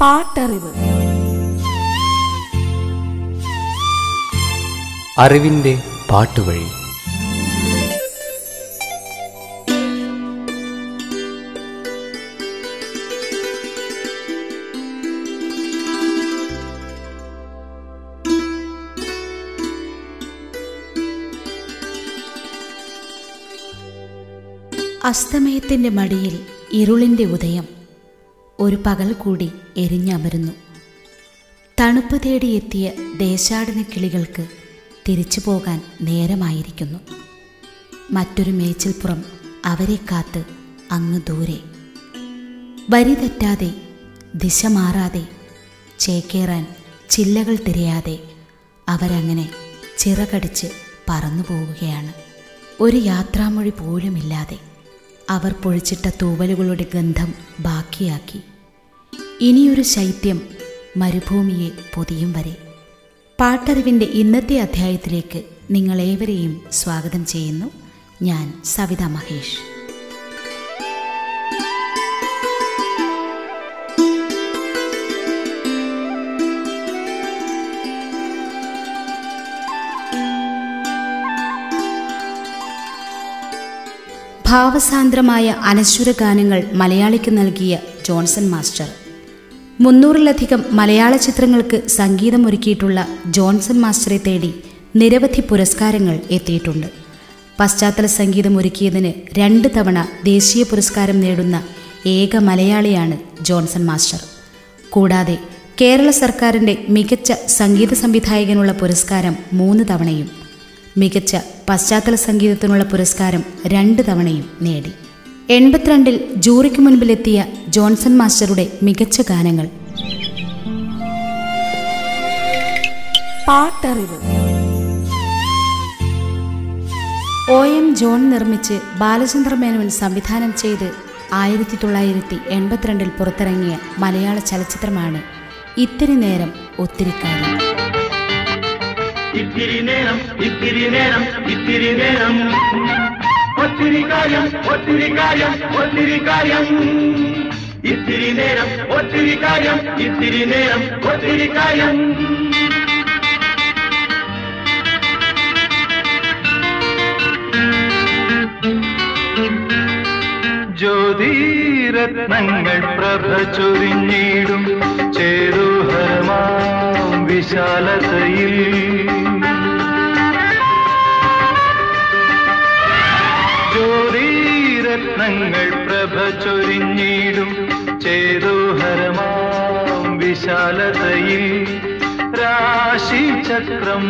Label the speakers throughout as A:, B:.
A: പാട്ടറിവ്.
B: അറിവിന്റെ പാട്ടുവഴി.
C: അസ്തമയത്തിന്റെ മടിയിൽ ഇരുളിന്റെ ഉദയം. ഒരു പകൽ കൂടി എരിഞ്ഞമരുന്നു. തണുപ്പ് തേടിയെത്തിയ ദേശാടന കിളികൾക്ക് തിരിച്ചു പോകാൻ നേരമായിരിക്കുന്നു. മറ്റൊരു മേച്ചിൽപ്പുറം അവരെ കാത്ത് അങ്ങ് ദൂരെ. വരി തെറ്റാതെ ദിശ മാറാതെ ചേക്കേറാൻ ചില്ലകൾ തിരയാതെ അവരങ്ങനെ ചിറകടിച്ച് പറന്നു പോവുകയാണ്. ഒരു യാത്രാമൊഴി പോലുമില്ലാതെ അവർ പൊഴിച്ചിട്ട തൂവലുകളുടെ ഗന്ധം ബാക്കിയാക്കി. ഇനിയൊരു ശൈത്യം മരുഭൂമിയെ പൊതിയും വരെ. പാട്ടറിവിന്റെ ഇന്നത്തെ അധ്യായത്തിലേക്ക് നിങ്ങളേവരെയും സ്വാഗതം ചെയ്യുന്നു. ഞാൻ സവിത മഹേഷ്. ഭാവസാന്ദ്രമായ അനശ്വര ഗാനങ്ങൾ മലയാളിക്ക് നൽകിയ ജോൺസൺ മാസ്റ്റർ മുന്നൂറിലധികം മലയാള ചിത്രങ്ങൾക്ക് സംഗീതമൊരുക്കിയിട്ടുള്ള ജോൺസൺ മാസ്റ്ററെ തേടി നിരവധി പുരസ്കാരങ്ങൾ എത്തിയിട്ടുണ്ട്. പശ്ചാത്തല സംഗീതം ഒരുക്കിയതിന് രണ്ട് തവണ ദേശീയ പുരസ്കാരം നേടുന്ന ഏക മലയാളിയാണ് ജോൺസൺ മാസ്റ്റർ. കൂടാതെ കേരള സർക്കാരിന്റെ മികച്ച സംഗീത സംവിധായകനുള്ള പുരസ്കാരം മൂന്ന് തവണയും മികച്ച പശ്ചാത്തല സംഗീതത്തിനുള്ള പുരസ്കാരം രണ്ട് തവണയും നേടി. എൺപത്തിരണ്ടിൽ ജൂറിക്ക് മുൻപിലെത്തിയ ജോൺസൺ മാസ്റ്ററുടെ മികച്ച ഗാനങ്ങൾ
A: പാട്ടറിവ്.
C: ഒ എം ജോൺ നിർമ്മിച്ച് ബാലചന്ദ്ര മേനോൻ സംവിധാനം ചെയ്ത് ആയിരത്തി തൊള്ളായിരത്തി എൺപത്തിരണ്ടിൽ പുറത്തിറങ്ങിയ മലയാള ചലച്ചിത്രമാണ് ഇത്തിരി നേരം ഒത്തിരി
D: ഇത്തിരി നേരം ഇത്തിരി നേരം ഇത്തിരി നേരം. ഒത്തിരി കാര്യം ഒത്തിരി കാര്യം ഒത്തിരി കാര്യം ഇത്തിരി നേരം ഒത്തിരി കാര്യം ഇത്തിരി നേരം ഒത്തിരി കാര്യം ജ്യോതിരത്നങ്ങൾ പ്രഭ ചൊരിഞ്ഞിടും ചേരുഹരമാം വിശാലതയിൽ. ജ്യോതിരത്നങ്ങൾ പ്രഭ ചൊരിഞ്ഞിടും ചേരുഹരമാം വിശാലതയിൽ. രാശിചക്രം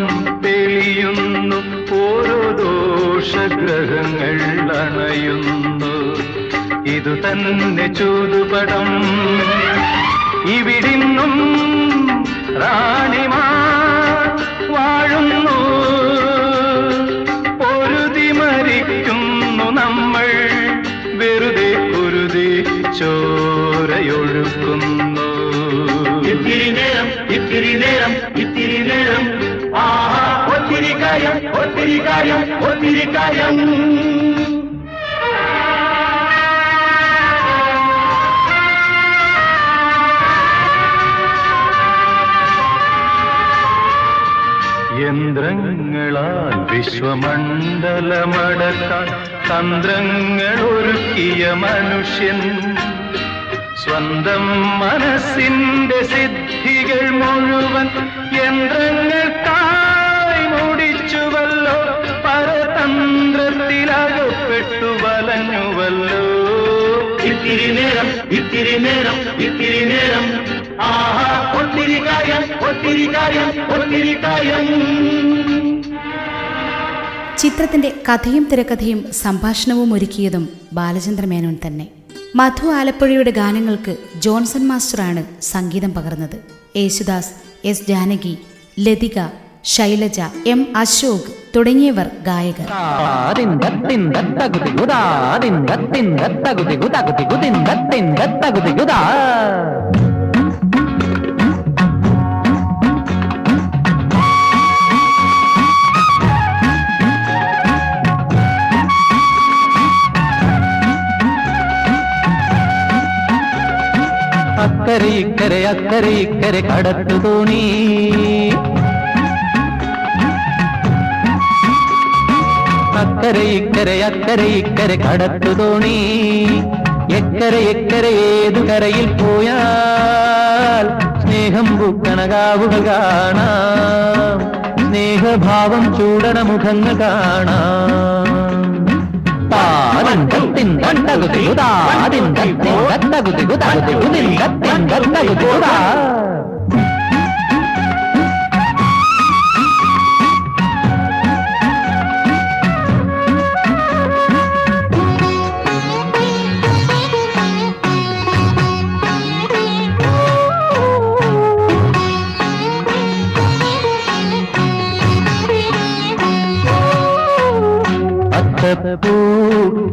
D: തെളിയുന്നു ഓരോ ദോഷഗ്രഹങ്ങൾ അണയുന്നു. ഇതു തന്നെ ചൂതുപടം. ഇവിടിന്നും റാണിമാ വാഴുന്നു. പൊരുതി മരിക്കുന്നു നമ്മൾ. വെറുതെ കുരുതി ചോരയൊഴുക്കുന്നു. ഇത്തിരി നേരം ഇത്തിരി നേരം ഇത്തിരി നേരം. ഒത്തിരി കാര്യം ഒത്തിരി കാര്യം ഒത്തിരി കാര്യം. യന്ത്രങ്ങളാൽ വിശ്വമണ്ഡലമടക്കാൻ തന്ത്രങ്ങൾ ഒരുക്കിയ മനുഷ്യൻ. സ്വന്തം മനസ്സിന്റെ സിദ്ധികൾ മുഴുവൻ യന്ത്രങ്ങൾക്കായി മൂടിച്ചുവല്ലോ. പരതന്ത്രത്തിലകപ്പെട്ടു വലഞ്ഞുവല്ലോ. ഇത്തിരി നേരം ഇത്തിരി നേരം ഇത്തിരി നേരം. ആഹാ ഒത്തിരി കാര്യം ഒത്തിരി കാര്യം ഒത്തിരി കാര്യം
C: ചിത്രത്തിന്റെ കഥയും തിരക്കഥയും സംഭാഷണവും ഒരുക്കിയതും ബാലചന്ദ്ര മേനോൻ തന്നെ. മധു ആലപ്പുഴയുടെ ഗാനങ്ങൾക്ക് ജോൺസൺ മാസ്റ്ററാണ് സംഗീതം പകർന്നത്. യേശുദാസ് എസ് ജാനകി ലതിക ശൈലജ എം അശോക് തുടങ്ങിയവർ ഗായകർ.
D: അക്ക അക്കരെ ഇക്കരെ അക്കരെ ഇക്കരെ കടത്തു തോണി അക്കരെ ഇക്കരെ അക്കരെ ഇക്കരെ കടത്തു തോണി എക്കരെ എക്കരെ ഏതു കരയിൽ പോയാൽ സ്നേഹം പൂക്കണകാവുക കാണാം സ്നേഹഭാവം ചൂടണ മുഖങ്ങൾ കാണാം తాదిన్ గత్తిన్ గట్టగు దిగుదా అదిన్ గత్తిన్ గట్టగు അത്തപ്പൂ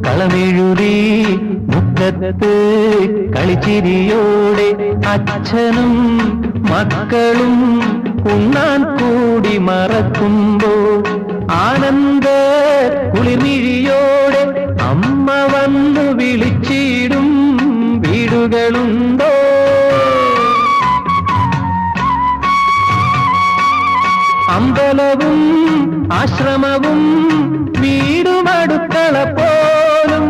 D: കളമെഴുതി മുറ്റത്ത് കളിച്ചിരിയോടെ അച്ഛനും മക്കളും ഉണ്ണാൻ കൂടി മറക്കുമ്പോൾ ആനന്ദ കുളിമിഴിയോടെ അമ്മ വന്നു വിളിച്ചിടും വീടുകളുണ്ടോ? അമ്പലവും ആശ്രമവും വീടുമടുക്കള പോലും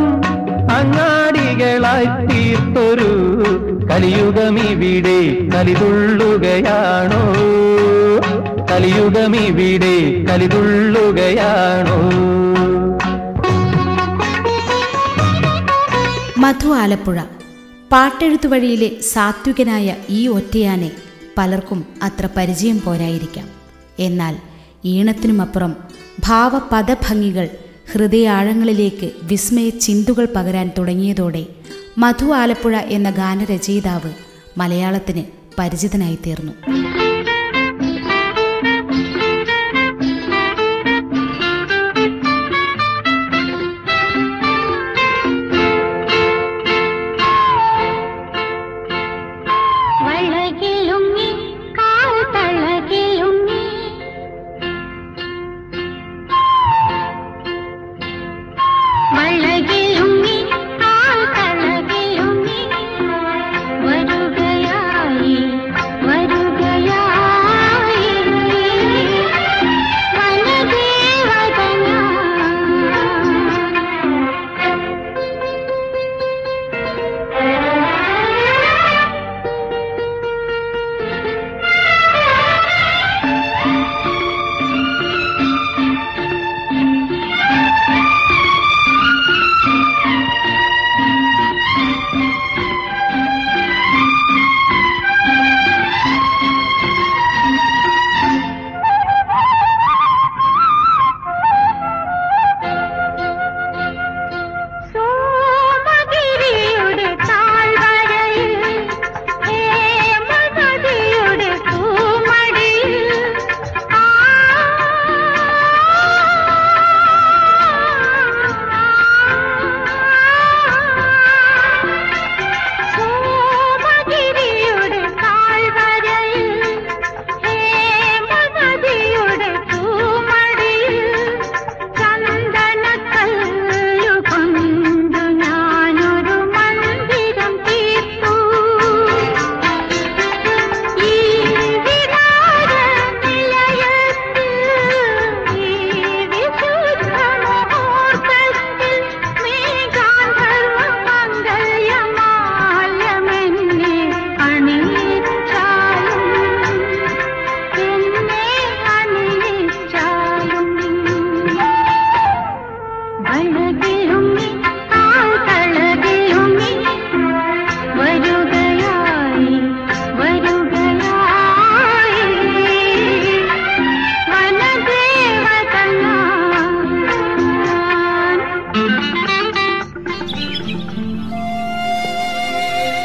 D: അങ്ങാടികളായി തീർത്തൊരു കലിയുഗമിവിടെ കലിതുള്ളുകയാണോ? കലിയുഗമിവിടെ കലിതുള്ളുകയാണോ?
E: മധു ആലപ്പുഴ. പാട്ടെഴുത്തു വഴിയിലെ സാത്വികനായ ഈ ഒറ്റയാനെ പലർക്കും അത്ര പരിചയം പോരായിരിക്കാം. എന്നാൽ ഈണത്തിനുമപ്പുറം ഭാവപദഭംഗികൾ ഹൃദയാഴങ്ങളിലേക്ക് വിസ്മയ ചിന്തുകൾ പകരാൻ തുടങ്ങിയതോടെ മധു ആലപ്പുഴ എന്ന ഗാനരചയിതാവ് മലയാളത്തിന് പരിചിതനായി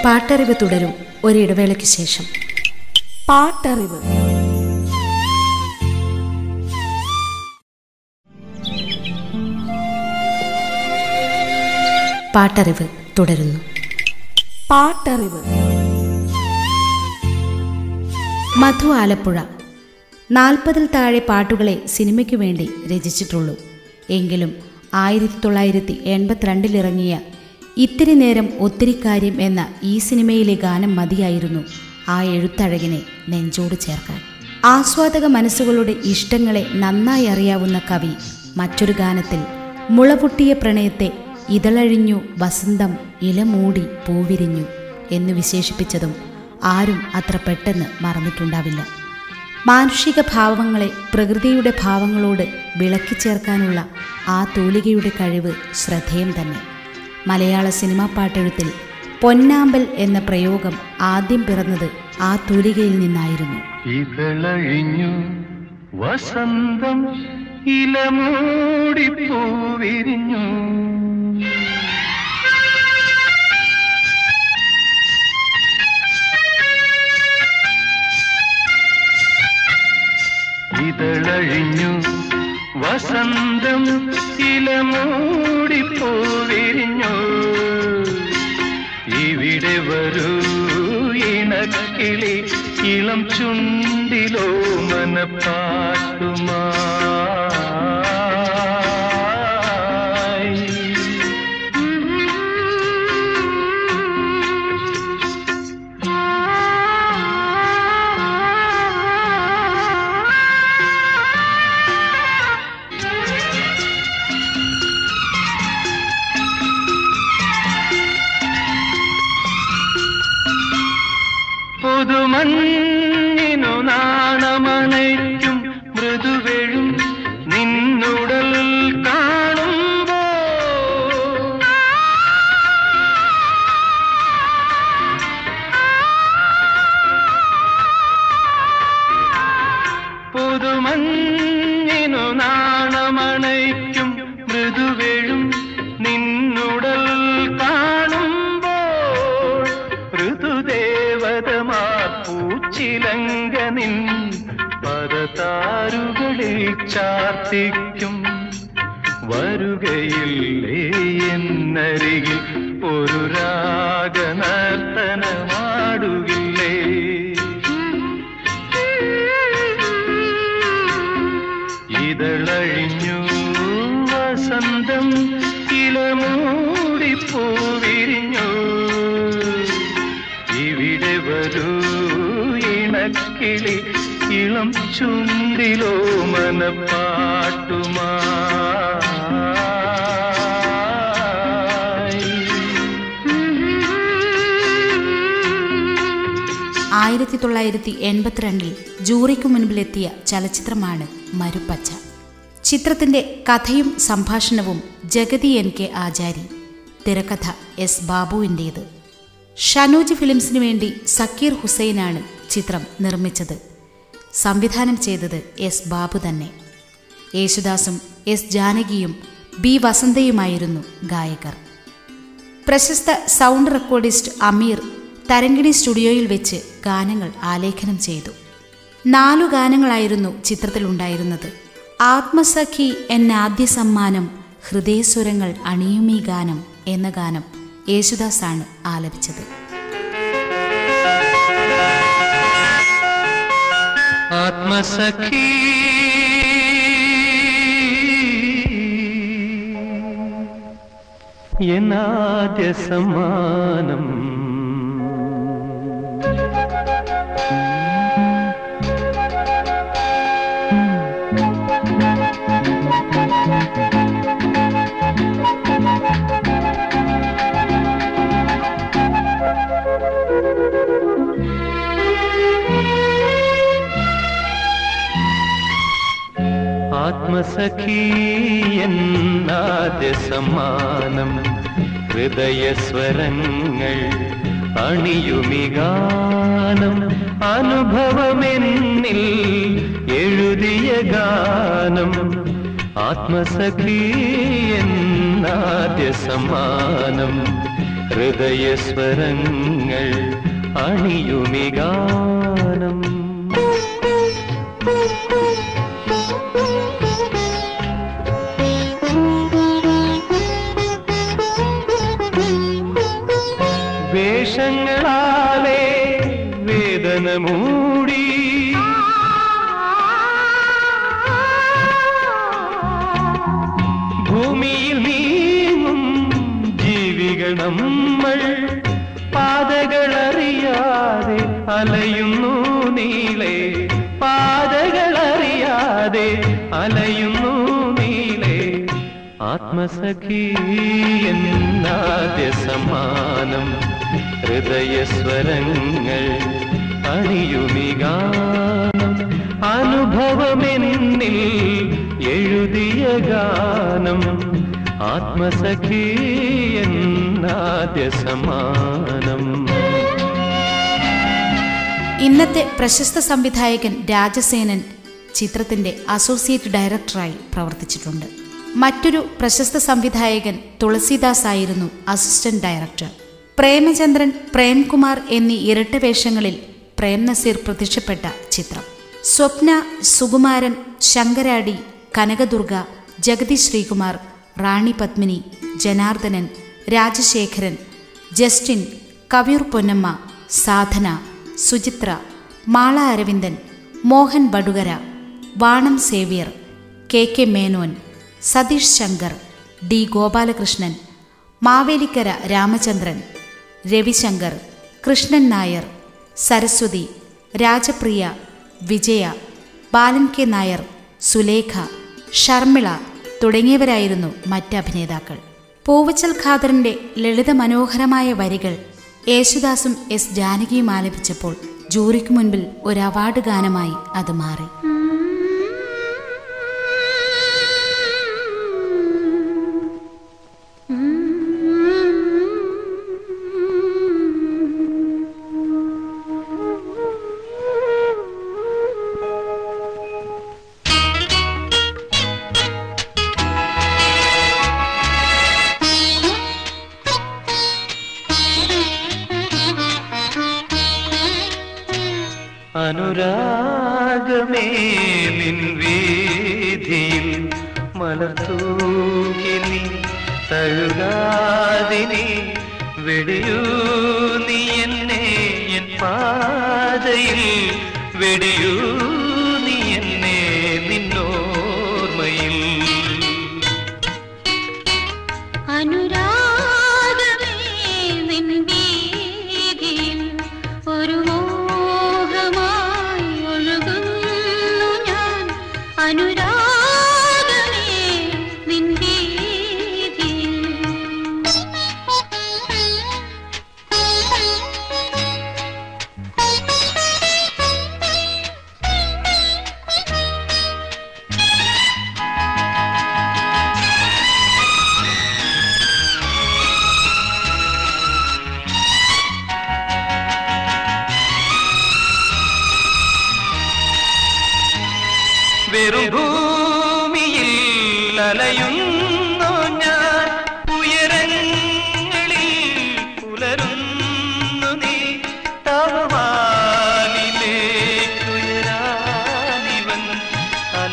E: പാട്ടറിവ് തുടരും ഒരിടവേളയ്ക്ക് ശേഷം.
A: പാട്ടറിവ്.
E: പാട്ടറിവ് തുടരുന്നു.
A: പാട്ടറിവ്.
E: മധു ആലപ്പുഴ. നാൽപ്പതിൽ താഴെ പാട്ടുകളെ സിനിമയ്ക്കു വേണ്ടി രചിച്ചിട്ടുള്ളൂ. എങ്കിലും ആയിരത്തി തൊള്ളായിരത്തി എൺപത്തിരണ്ടിലിറങ്ങിയ
C: ഇത്തിരി നേരം ഒത്തിരി കാര്യം എന്ന ഈ സിനിമയിലെ ഗാനം മതിയായിരുന്നു ആ എഴുത്തഴകിനെ നെഞ്ചോട് ചേർക്കാൻ. ആസ്വാദക മനസ്സുകളുടെ ഇഷ്ടങ്ങളെ നന്നായി അറിയാവുന്ന കവി മറ്റൊരു ഗാനത്തിൽ മുളപൊട്ടിയ പ്രണയത്തെ ഇതളഴിഞ്ഞു വസന്തം ഇലമൂടി പൂവിരിഞ്ഞു എന്ന് വിശേഷിപ്പിച്ചതും ആരും അത്ര പെട്ടെന്ന് മറന്നിട്ടുണ്ടാവില്ല. മാനുഷിക ഭാവങ്ങളെ പ്രകൃതിയുടെ ഭാവങ്ങളോട് വിളക്കി ചേർക്കാനുള്ള ആ തൂലികയുടെ കഴിവ് ശ്രദ്ധേയം തന്നെ. മലയാള സിനിമാ പാട്ടെഴുത്തിൽ പൊന്നാമ്പൽ എന്ന പ്രയോഗം ആദ്യം പിറന്നത് ആ തൂലികയിൽ നിന്നായിരുന്നു.
D: ഇതളഴിഞ്ഞു വസന്തം ഇലമൂടി പൂവിരിഞ്ഞു ഇതളഴിഞ്ഞു വസന്തം ഇലമൂടി പൂവിരിഞ്ഞു. ഇവിടെ വരൂ ഇണക്കിളി ഇളം ചുണ്ടിലോ മനപ്പാട്ടുമായി ചാർത്തിക്കും വരുകയില്ലേ എന്നരികിൽ ഒരു രാഗനർത്തനമാടുകില്ലേ? ഇതളഴിഞ്ഞു വസന്തം ഇലമൂടി പൂവിരിഞ്ഞു ഇവിടെ വരൂ ഇണക്കിളി ഇളം ചുണ്ടിലോ മനപ്പാട്ടുമാ.
C: ആയിരത്തി തൊള്ളായിരത്തി എൺപത്തിരണ്ടിൽ ജൂറിക്കു മുൻപിലെത്തിയ ചലച്ചിത്രമാണ് മരുപ്പച്ച. ചിത്രത്തിന്റെ കഥയും സംഭാഷണവും ജഗതി എൻ കെ ആചാരി. തിരക്കഥ എസ് ബാബുവിന്റേത് ഷനോജ് ഫിലിംസിനു വേണ്ടി സക്കീർ ഹുസൈനാണ് ചിത്രം നിർമ്മിച്ചത്. സംവിധാനം ചെയ്തത് എസ് ബാബു തന്നെ. യേശുദാസും എസ് ജാനകിയും ബി വസന്തയുമായിരുന്നു ഗായകർ. പ്രശസ്ത സൗണ്ട് റെക്കോർഡിസ്റ്റ് അമീർ തരങ്കിണി സ്റ്റുഡിയോയിൽ വെച്ച് ഗാനങ്ങൾ ആലേഖനം ചെയ്തു. നാലു ഗാനങ്ങളായിരുന്നു ചിത്രത്തിലുണ്ടായിരുന്നത് ആത്മസഖി എന്നാദ്യ സമ്മാനം ഹൃദയസ്വരങ്ങൾ അണിയുമീ ഗാനം എന്ന ഗാനം യേശുദാസാണ് ആലപിച്ചത്.
D: ആത്മസഖി എന്നാദ്യ സമ്മാനം ആത്മസഖി സമാനം ഹൃദയസ്വരങ്ങൾ അണിയുമിഗാനം അനുഭവമെന്നിൽ എഴുതിയ ഗാനം. ആത്മസഖി സമാനം ഹൃദയസ്വരങ്ങൾ അണിയുമി വേഷങ്ങളാലേ വേദന മൂടി ഭൂമിയിൽ നീങ്ങും ജീവികൾ നമ്മൾ. പാതകളറിയാതെ അലയുന്നു നീളെ പാതകളറിയാതെ അലയുന്നു ആത്മസഖി എന്നാദ്യ സമ്മാനം ഹൃദയസ്വരങ്ങൾ അണിയുമി ഗാനം. അനുഭവമെന്നിൽ എഴുതിയ ഗാനം. ആത്മസഖി എന്നാദ്യ സമാനം
C: ഇന്നത്തെ പ്രശസ്ത സംവിധായകൻ രാജസേനൻ ചിത്രത്തിന്റെ അസോസിയേറ്റ് ഡയറക്ടറായി പ്രവർത്തിച്ചിട്ടുണ്ട്. മറ്റൊരു പ്രശസ്ത സംവിധായകൻ തുളസീദാസ് ആയിരുന്നു അസിസ്റ്റന്റ് ഡയറക്ടർ. പ്രേമചന്ദ്രൻ പ്രേംകുമാർ എന്നീ ഇരട്ട വേഷങ്ങളിൽ പ്രേം നസീർ പ്രത്യക്ഷപ്പെട്ട ചിത്രം. സ്വപ്ന സുകുമാരൻ ശങ്കരാടി കനകദുർഗ ജഗതി ശ്രീകുമാർ റാണി പത്മിനി ജനാർദ്ദനൻ രാജശേഖരൻ ജസ്റ്റിൻ കവിയൂർ പൊന്നമ്മ സാധന സുചിത്ര മാള അരവിന്ദൻ മോഹൻ ബടുകര വാണം Xavier K K Menon Satheesh Sankar D Gopalakrishnan Mavelikkara Ramachandran Ravisankar Krishnan Nair Saraswathi Rajapriya Vijaya Balan K Nair Sulekha Sharmila തുടങ്ങിയവരായിരുന്നു മറ്റ് അഭിനേതാക്കൾ. പൂവച്ചൽ ഖാദറിന്റെ ലളിത മനോഹരമായ വരികൾ യേശുദാസും എസ് ജാനകിയും ആലപിച്ചപ്പോൾ ജൂറിക്ക് മുൻപിൽ ഒരു അവാർഡ് ഗാനമായി അത് മാറി.
D: മലർത്തൂകി നീ തഴുകാതിനി വെടിയൂ നീ എന്നെ എൻ പാതയിൽ വെടിയൂ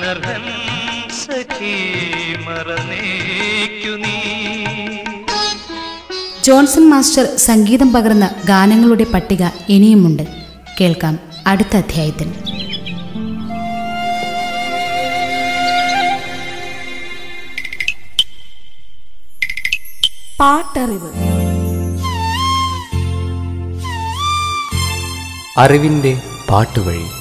D: അനർഹൻ സഖി മറന്നേക്കു നീ.
C: ജോൺസൺ മാസ്റ്റർ സംഗീതം പകർന്ന ഗാനങ്ങളുടെ പട്ടിക ഇനിയുമുണ്ട്. കേൾക്കാം അടുത്ത അധ്യായത്തിൽ.
A: പാട്ടറിവ്.
B: അറിവിന്റെ പാട്ടുവഴി.